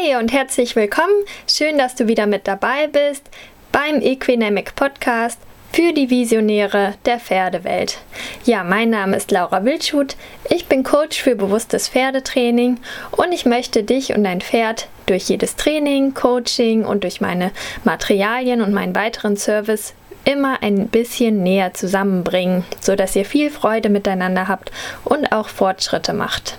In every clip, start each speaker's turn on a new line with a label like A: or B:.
A: Hey und herzlich willkommen. Schön, dass du wieder mit dabei bist beim Equinamic Podcast für die Visionäre der Pferdewelt. Ja, mein Name ist Laura Wildschut. Ich bin Coach für bewusstes Pferdetraining und ich möchte dich und dein Pferd durch jedes Training, Coaching und durch meine Materialien und meinen weiteren Service immer ein bisschen näher zusammenbringen, sodass ihr viel Freude miteinander habt und auch Fortschritte macht.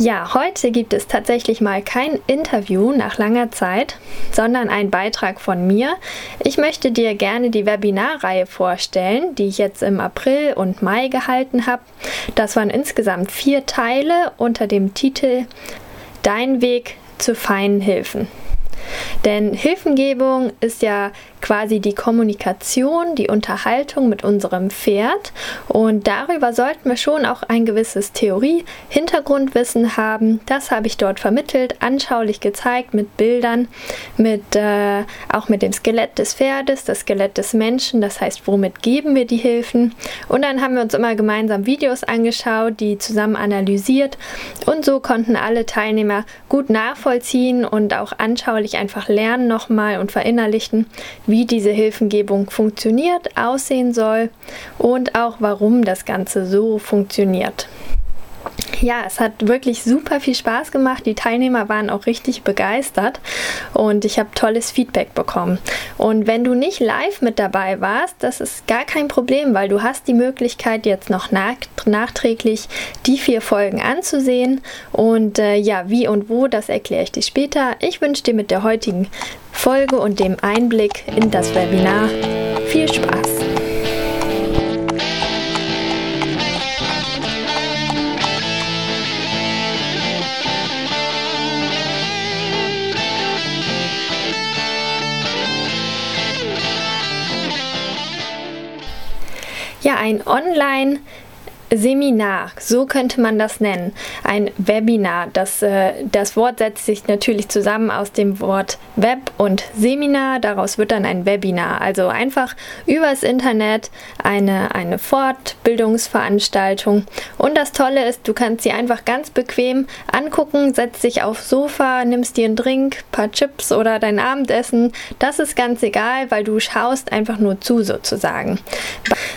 A: Ja, heute gibt es tatsächlich mal kein Interview nach langer Zeit, sondern ein Beitrag von mir. Ich möchte dir gerne die Webinarreihe vorstellen, die ich jetzt im April und Mai gehalten habe. Das waren insgesamt vier Teile unter dem Titel Dein Weg zu feinen Hilfen. Denn Hilfengebung ist ja quasi die Kommunikation, die Unterhaltung mit unserem Pferd. Und darüber sollten wir schon auch ein gewisses Theorie-Hintergrundwissen haben. Das habe ich dort vermittelt, anschaulich gezeigt mit Bildern, mit, äh, auch mit dem Skelett des Pferdes, das Skelett des Menschen. Das heißt, womit geben wir die Hilfen? Und dann haben wir uns immer gemeinsam Videos angeschaut, die zusammen analysiert. Und so konnten alle Teilnehmer gut nachvollziehen und auch anschaulich einfach lernen nochmal und verinnerlichten, wie diese Hilfengebung funktioniert, aussehen soll und auch warum das Ganze so funktioniert. Ja, es hat wirklich super viel Spaß gemacht. Die Teilnehmer waren auch richtig begeistert und ich habe tolles Feedback bekommen. Und wenn du nicht live mit dabei warst, das ist gar kein Problem, weil du hast die Möglichkeit jetzt noch nachträglich die vier Folgen anzusehen. Und äh, ja, wie und wo, das erkläre ich dir später. Ich wünsche dir mit der heutigen Folge und dem Einblick in das Webinar viel Spaß. Ein Online- Seminar, so könnte man das nennen. Ein Webinar. Das, äh, das Wort setzt sich natürlich zusammen aus dem Wort Web und Seminar. Daraus wird dann ein Webinar. Also einfach übers Internet eine, eine Fortbildungsveranstaltung. Und das Tolle ist, du kannst sie einfach ganz bequem angucken, setzt dich aufs Sofa, nimmst dir einen Drink, paar Chips oder dein Abendessen. Das ist ganz egal, weil du schaust einfach nur zu sozusagen.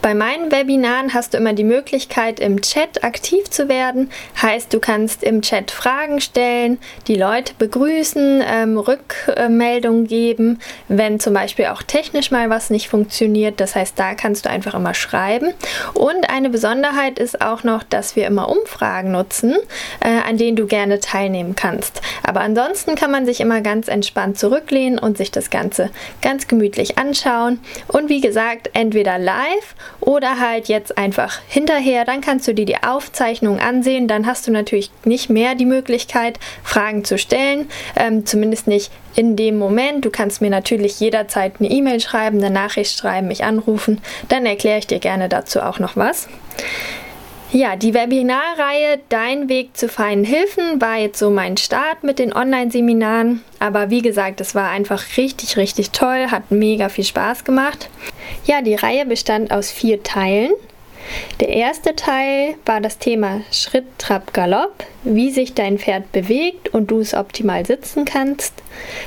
A: Bei meinen Webinaren hast du immer die Möglichkeit, Möglichkeit, im Chat aktiv zu werden. Heißt, du kannst im Chat Fragen stellen, die Leute begrüßen, ähm, Rückmeldungen geben, wenn zum Beispiel auch technisch mal was nicht funktioniert. Das heißt, da kannst du einfach immer schreiben. Und eine Besonderheit ist auch noch, dass wir immer Umfragen nutzen, äh, an denen du gerne teilnehmen kannst. Aber ansonsten kann man sich immer ganz entspannt zurücklehnen und sich das Ganze ganz gemütlich anschauen. Und wie gesagt, entweder live oder halt jetzt einfach hinterher dann kannst du dir die Aufzeichnung ansehen. Dann hast du natürlich nicht mehr die Möglichkeit, Fragen zu stellen, ähm, zumindest nicht in dem Moment. Du kannst mir natürlich jederzeit eine E-Mail schreiben, eine Nachricht schreiben, mich anrufen. Dann erkläre ich dir gerne dazu auch noch was. Ja, die Webinarreihe Dein Weg zu feinen Hilfen war jetzt so mein Start mit den Online-Seminaren. Aber wie gesagt, es war einfach richtig, richtig toll, hat mega viel Spaß gemacht. Ja, die Reihe bestand aus vier Teilen. Der erste Teil war das Thema Schritt, Trab, Galopp, wie sich dein Pferd bewegt und du es optimal sitzen kannst.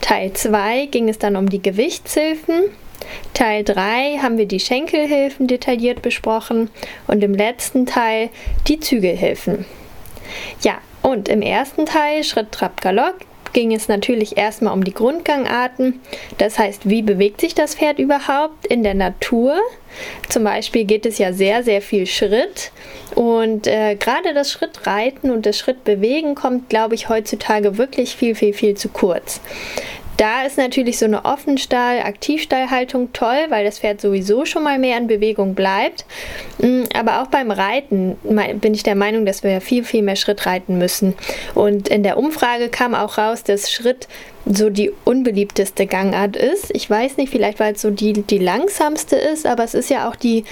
A: Teil 2 ging es dann um die Gewichtshilfen. Teil 3 haben wir die Schenkelhilfen detailliert besprochen und im letzten Teil die Zügelhilfen. Ja, und im ersten Teil Schritt, Trab, Galopp ging es natürlich erstmal um die Grundgangarten. Das heißt, wie bewegt sich das Pferd überhaupt in der Natur? Zum Beispiel geht es ja sehr, sehr viel Schritt. Und äh, gerade das Schrittreiten und das Schrittbewegen kommt, glaube ich, heutzutage wirklich viel, viel, viel zu kurz. Da ist natürlich so eine Offenstall-, Aktivstallhaltung toll, weil das Pferd sowieso schon mal mehr in Bewegung bleibt. Mm, aber auch beim Reiten bin ich der Meinung, dass wir viel, viel mehr Schritt reiten müssen. Und in der Umfrage kam auch raus, dass Schritt so die unbeliebteste Gangart ist. Ich weiß nicht, vielleicht weil es so die, die langsamste ist, aber es ist ja auch die,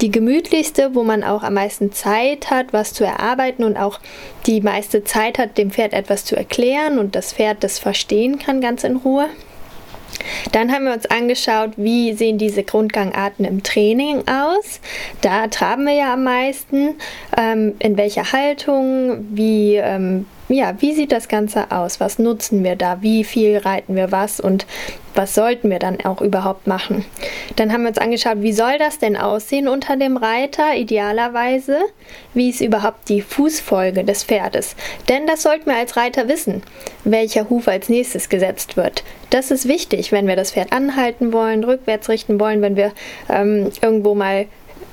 A: die gemütlichste, wo man auch am meisten Zeit hat, was zu erarbeiten und auch die meiste Zeit hat, dem Pferd etwas zu erklären und das Pferd das verstehen kann ganz in Ruhe. Dann haben wir uns angeschaut, wie sehen diese Grundgangarten im Training aus. Da traben wir ja am meisten. Ähm, in welcher Haltung, wie ähm, ja, wie sieht das Ganze aus? Was nutzen wir da? Wie viel reiten wir was? Und was sollten wir dann auch überhaupt machen? Dann haben wir uns angeschaut, wie soll das denn aussehen unter dem Reiter idealerweise? Wie ist überhaupt die Fußfolge des Pferdes? Denn das sollten wir als Reiter wissen, welcher Huf als nächstes gesetzt wird. Das ist wichtig, wenn wir das Pferd anhalten wollen, rückwärts richten wollen, wenn wir ähm, irgendwo mal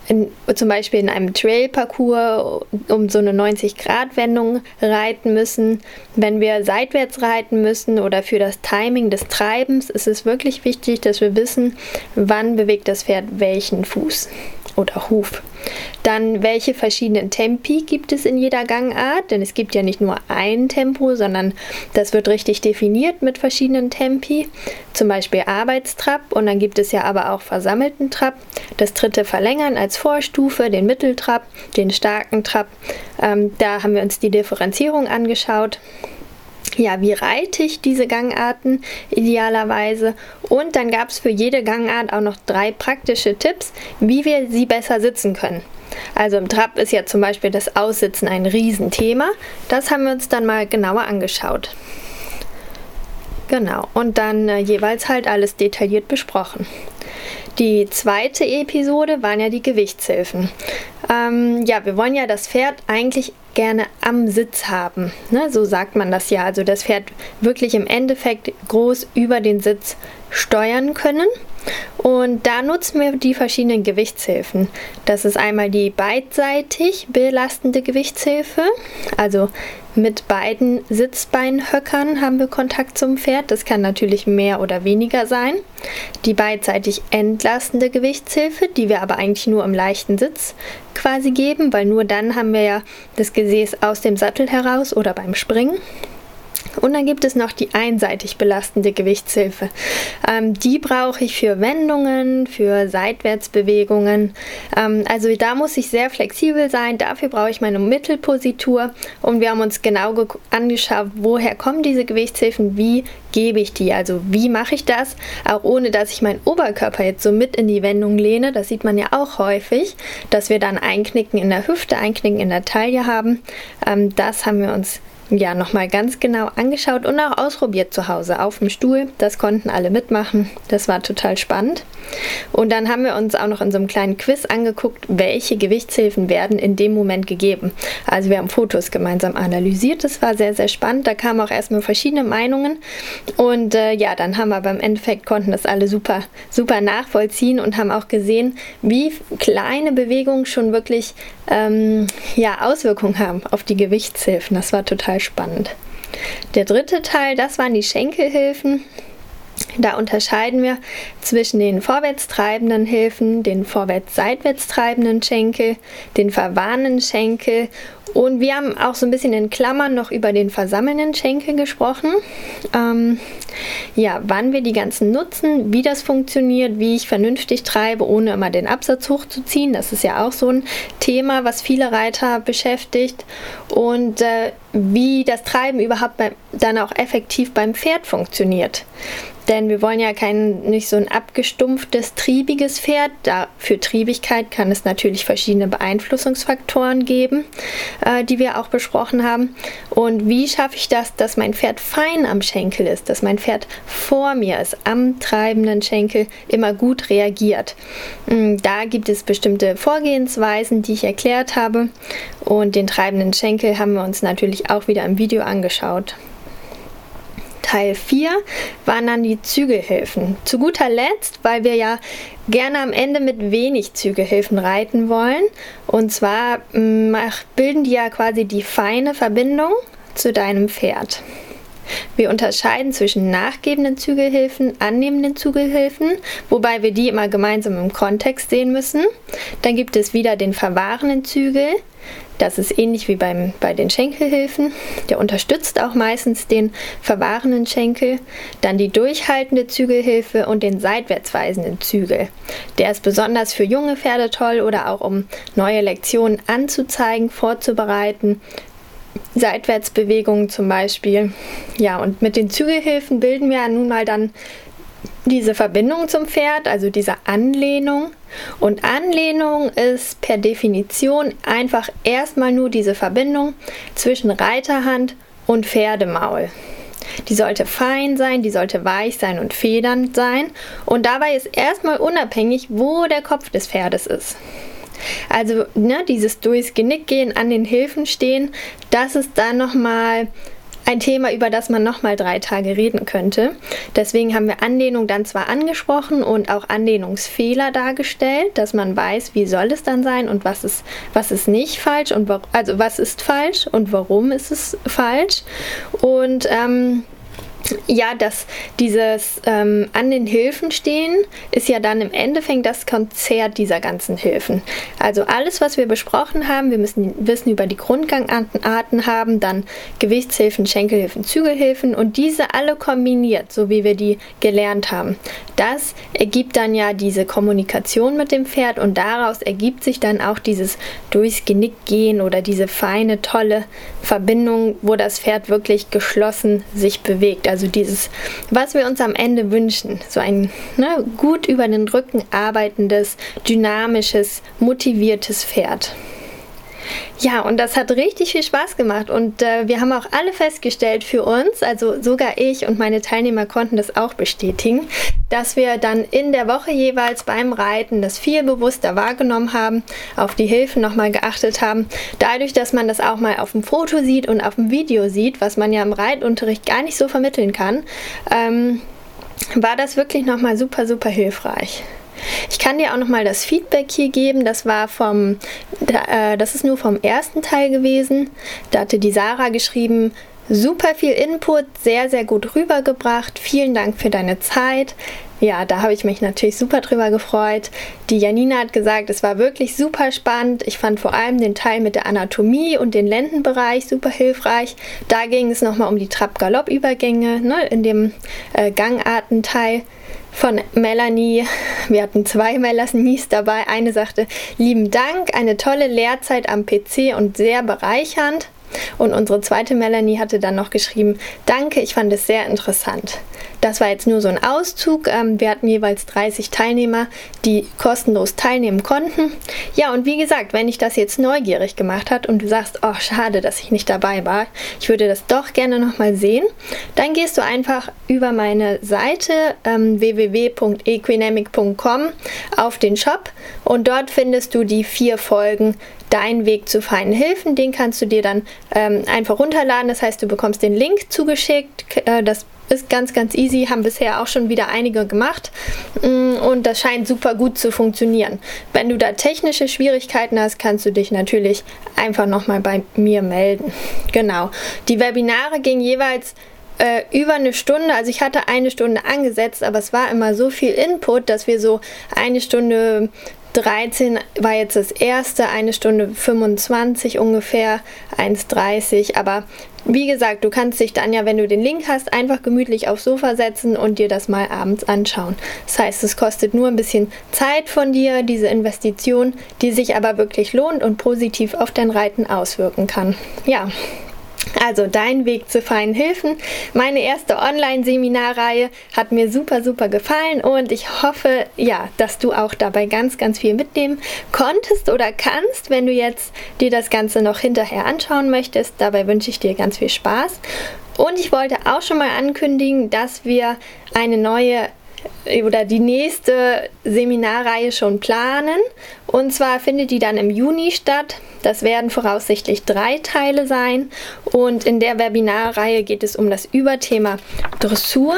A: in, zum Beispiel in einem Trail-Parcours um so eine 90-Grad-Wendung reiten müssen. Wenn wir seitwärts reiten müssen oder für das Timing des Treibens ist es wirklich wichtig, dass wir wissen, wann bewegt das Pferd welchen Fuß oder Huf. Dann, welche verschiedenen Tempi gibt es in jeder Gangart? Denn es gibt ja nicht nur ein Tempo, sondern das wird richtig definiert mit verschiedenen Tempi. Zum Beispiel Arbeitstrab und dann gibt es ja aber auch versammelten Trab. Das dritte Verlängern als Vorstufe, den Mitteltrab, den starken Trab. Ähm, da haben wir uns die Differenzierung angeschaut ja, wie reite ich diese Gangarten idealerweise? Und dann gab es für jede Gangart auch noch drei praktische Tipps, wie wir sie besser sitzen können. Also im Trab ist ja zum Beispiel das Aussitzen ein Riesenthema. Das haben wir uns dann mal genauer angeschaut. Genau, und dann äh, jeweils halt alles detailliert besprochen. Die zweite Episode waren ja die Gewichtshilfen. Ähm, ja, wir wollen ja das Pferd eigentlich gerne am Sitz haben. Ne? So sagt man das ja. Also das Pferd wirklich im Endeffekt groß über den Sitz steuern können. Und da nutzen wir die verschiedenen Gewichtshilfen. Das ist einmal die beidseitig belastende Gewichtshilfe. Also mit beiden Sitzbeinhöckern haben wir Kontakt zum Pferd. Das kann natürlich mehr oder weniger sein. Die beidseitig entlastende Gewichtshilfe, die wir aber eigentlich nur im leichten Sitz quasi geben, weil nur dann haben wir ja das Gesäß aus dem Sattel heraus oder beim Springen. Und dann gibt es noch die einseitig belastende Gewichtshilfe. Ähm, die brauche ich für Wendungen, für Seitwärtsbewegungen. Ähm, also da muss ich sehr flexibel sein. Dafür brauche ich meine Mittelpositur. Und wir haben uns genau angeschaut, woher kommen diese Gewichtshilfen, wie gebe ich die, also wie mache ich das, auch ohne dass ich meinen Oberkörper jetzt so mit in die Wendung lehne. Das sieht man ja auch häufig, dass wir dann Einknicken in der Hüfte, Einknicken in der Taille haben. Ähm, das haben wir uns ja nochmal ganz genau angeschaut und auch ausprobiert zu Hause auf dem Stuhl. Das konnten alle mitmachen. Das war total spannend. Und dann haben wir uns auch noch in so einem kleinen Quiz angeguckt, welche Gewichtshilfen werden in dem Moment gegeben. Also wir haben Fotos gemeinsam analysiert. Das war sehr, sehr spannend. Da kamen auch erstmal verschiedene Meinungen. Und äh, ja, dann haben wir beim Endeffekt konnten das alle super, super nachvollziehen und haben auch gesehen, wie kleine Bewegungen schon wirklich ähm, ja, Auswirkungen haben auf die Gewichtshilfen. Das war total spannend. Der dritte Teil, das waren die Schenkelhilfen. Da unterscheiden wir zwischen den vorwärts treibenden Hilfen, den vorwärts-seitwärts treibenden Schenkel, den verwarnenden Schenkel und wir haben auch so ein bisschen in Klammern noch über den versammelnden Schenkel gesprochen. Ähm, ja, wann wir die ganzen nutzen, wie das funktioniert, wie ich vernünftig treibe, ohne immer den Absatz hochzuziehen. Das ist ja auch so ein Thema, was viele Reiter beschäftigt. Und äh, wie das Treiben überhaupt bei, dann auch effektiv beim Pferd funktioniert. Denn wir wollen ja kein nicht so ein abgestumpftes, triebiges Pferd. Da für Triebigkeit kann es natürlich verschiedene Beeinflussungsfaktoren geben, äh, die wir auch besprochen haben. Und wie schaffe ich das, dass mein Pferd fein am Schenkel ist, dass mein Pferd vor mir ist, am treibenden Schenkel immer gut reagiert. Mm, da gibt es bestimmte Vorgehensweisen, die ich erklärt habe. Und den treibenden Schenkel haben wir uns natürlich auch wieder im Video angeschaut. Teil 4 waren dann die Zügelhilfen. Zu guter Letzt, weil wir ja gerne am Ende mit wenig Zügelhilfen reiten wollen. Und zwar mm, bilden die ja quasi die feine Verbindung zu deinem Pferd. Wir unterscheiden zwischen nachgebenden Zügelhilfen, annehmenden Zügelhilfen, wobei wir die immer gemeinsam im Kontext sehen müssen. Dann gibt es wieder den verwahrenden Zügel, das ist ähnlich wie beim, bei den Schenkelhilfen. Der unterstützt auch meistens den verwahrenden Schenkel. Dann die durchhaltende Zügelhilfe und den seitwärtsweisenden Zügel. Der ist besonders für junge Pferde toll oder auch um neue Lektionen anzuzeigen, vorzubereiten. Seitwärtsbewegungen zum Beispiel. Ja, und mit den Zügelhilfen bilden wir nun mal dann diese Verbindung zum Pferd, also diese Anlehnung. Und Anlehnung ist per Definition einfach erstmal nur diese Verbindung zwischen Reiterhand und Pferdemaul. Die sollte fein sein, die sollte weich sein und federnd sein. Und dabei ist erstmal unabhängig, wo der Kopf des Pferdes ist. Also ne, dieses durchs Genick gehen, an den Hilfen stehen, das ist dann nochmal ein Thema, über das man nochmal drei Tage reden könnte. Deswegen haben wir Anlehnung dann zwar angesprochen und auch Anlehnungsfehler dargestellt, dass man weiß, wie soll es dann sein und was ist, was ist nicht falsch und also was ist falsch und warum ist es falsch. Und ähm, ja, dass dieses ähm, an den Hilfen stehen ist ja dann im Endeffekt das Konzert dieser ganzen Hilfen. Also alles, was wir besprochen haben, wir müssen Wissen über die Grundgangarten haben, dann Gewichtshilfen, Schenkelhilfen, Zügelhilfen und diese alle kombiniert, so wie wir die gelernt haben. Das ergibt dann ja diese Kommunikation mit dem Pferd und daraus ergibt sich dann auch dieses durchs Genick gehen oder diese feine, tolle Verbindung, wo das Pferd wirklich geschlossen sich bewegt. Also dieses, was wir uns am Ende wünschen, so ein ne, gut über den Rücken arbeitendes, dynamisches, motiviertes Pferd. Ja, und das hat richtig viel Spaß gemacht und äh, wir haben auch alle festgestellt für uns, also sogar ich und meine Teilnehmer konnten das auch bestätigen, dass wir dann in der Woche jeweils beim Reiten das viel bewusster wahrgenommen haben, auf die Hilfen nochmal geachtet haben. Dadurch, dass man das auch mal auf dem Foto sieht und auf dem Video sieht, was man ja im Reitunterricht gar nicht so vermitteln kann, ähm, war das wirklich nochmal super, super hilfreich. Ich kann dir auch noch mal das Feedback hier geben. Das war vom, äh, das ist nur vom ersten Teil gewesen. Da hatte die Sarah geschrieben, super viel Input, sehr, sehr gut rübergebracht. Vielen Dank für deine Zeit. Ja, da habe ich mich natürlich super drüber gefreut. Die Janina hat gesagt, es war wirklich super spannend. Ich fand vor allem den Teil mit der Anatomie und den Lendenbereich super hilfreich. Da ging es nochmal um die Trab-Galopp-Übergänge ne, in dem äh, Gangartenteil von Melanie. Wir hatten zwei Melanies dabei. Eine sagte, lieben Dank, eine tolle Lehrzeit am PC und sehr bereichernd. Und unsere zweite Melanie hatte dann noch geschrieben, danke, ich fand es sehr interessant. Das war jetzt nur so ein Auszug. Ähm, wir hatten jeweils 30 Teilnehmer, die kostenlos teilnehmen konnten. Ja, und wie gesagt, wenn dich das jetzt neugierig gemacht hat und du sagst, oh, schade, dass ich nicht dabei war, ich würde das doch gerne nochmal sehen, dann gehst du einfach über meine Seite ähm, www.equinamic.com auf den Shop und dort findest du die vier Folgen Dein Weg zu feinen Hilfen. Den kannst du dir dann ähm, einfach runterladen. Das heißt, du bekommst den Link zugeschickt. Äh, das ist ganz, ganz easy, haben bisher auch schon wieder einige gemacht mm, und das scheint super gut zu funktionieren. Wenn du da technische Schwierigkeiten hast, kannst du dich natürlich einfach nochmal bei mir melden. Genau. Die Webinare gingen jeweils äh, über eine Stunde, also ich hatte eine Stunde angesetzt, aber es war immer so viel Input, dass wir so eine Stunde 13 war jetzt das erste, eine Stunde 25 ungefähr, 1,30. Aber wie gesagt, du kannst dich dann ja, wenn du den Link hast, einfach gemütlich aufs Sofa setzen und dir das mal abends anschauen. Das heißt, es kostet nur ein bisschen Zeit von dir, diese Investition, die sich aber wirklich lohnt und positiv auf dein Reiten auswirken kann. Ja, also dein Weg zu feinen Hilfen. Meine erste Online-Seminarreihe hat mir super, super gefallen und ich hoffe, ja, dass du auch dabei ganz, ganz viel mitnehmen konntest oder kannst, wenn du jetzt dir das Ganze noch hinterher anschauen möchtest. Dabei wünsche ich dir ganz viel Spaß. Und ich wollte auch schon mal ankündigen, dass wir eine neue oder die nächste Seminarreihe schon planen. Und zwar findet die dann im Juni statt. Das werden voraussichtlich drei Teile sein. Und in der Webinarreihe geht es um das Überthema Dressur.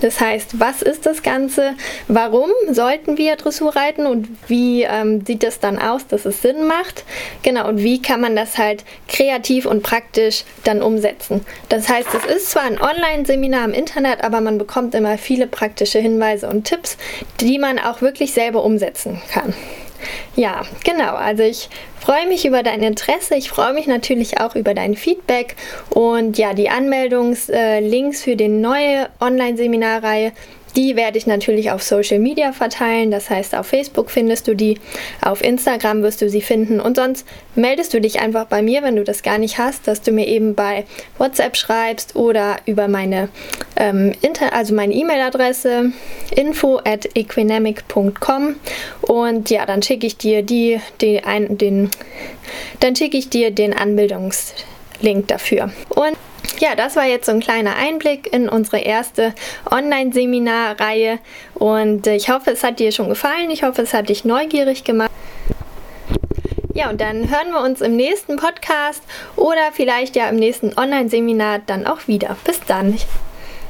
A: Das heißt, was ist das Ganze? Warum sollten wir Dressur reiten? Und wie ähm, sieht das dann aus, dass es Sinn macht? Genau, und wie kann man das halt kreativ und praktisch dann umsetzen? Das heißt, es ist zwar ein Online-Seminar im Internet, aber man bekommt immer viele praktische Hinweise und Tipps, die man auch wirklich selber umsetzen kann. Ja, genau. Also ich freue mich über dein Interesse. Ich freue mich natürlich auch über dein Feedback. Und ja, die Anmeldungslinks für die neue Online-Seminarreihe die werde ich natürlich auf Social Media verteilen. Das heißt, auf Facebook findest du die, auf Instagram wirst du sie finden. Und sonst meldest du dich einfach bei mir, wenn du das gar nicht hast, dass du mir eben bei WhatsApp schreibst oder über meine ähm, also meine E-Mail-Adresse info at equinamic.com und ja, dann schicke ich dir die, die ein, den, dann schicke ich dir den Anbildungslink dafür. Und ja, das war jetzt so ein kleiner Einblick in unsere erste Online-Seminarreihe und äh, ich hoffe, es hat dir schon gefallen. Ich hoffe, es hat dich neugierig gemacht. Ja, und dann hören wir uns im nächsten Podcast oder vielleicht ja im nächsten Online-Seminar dann auch wieder. Bis dann.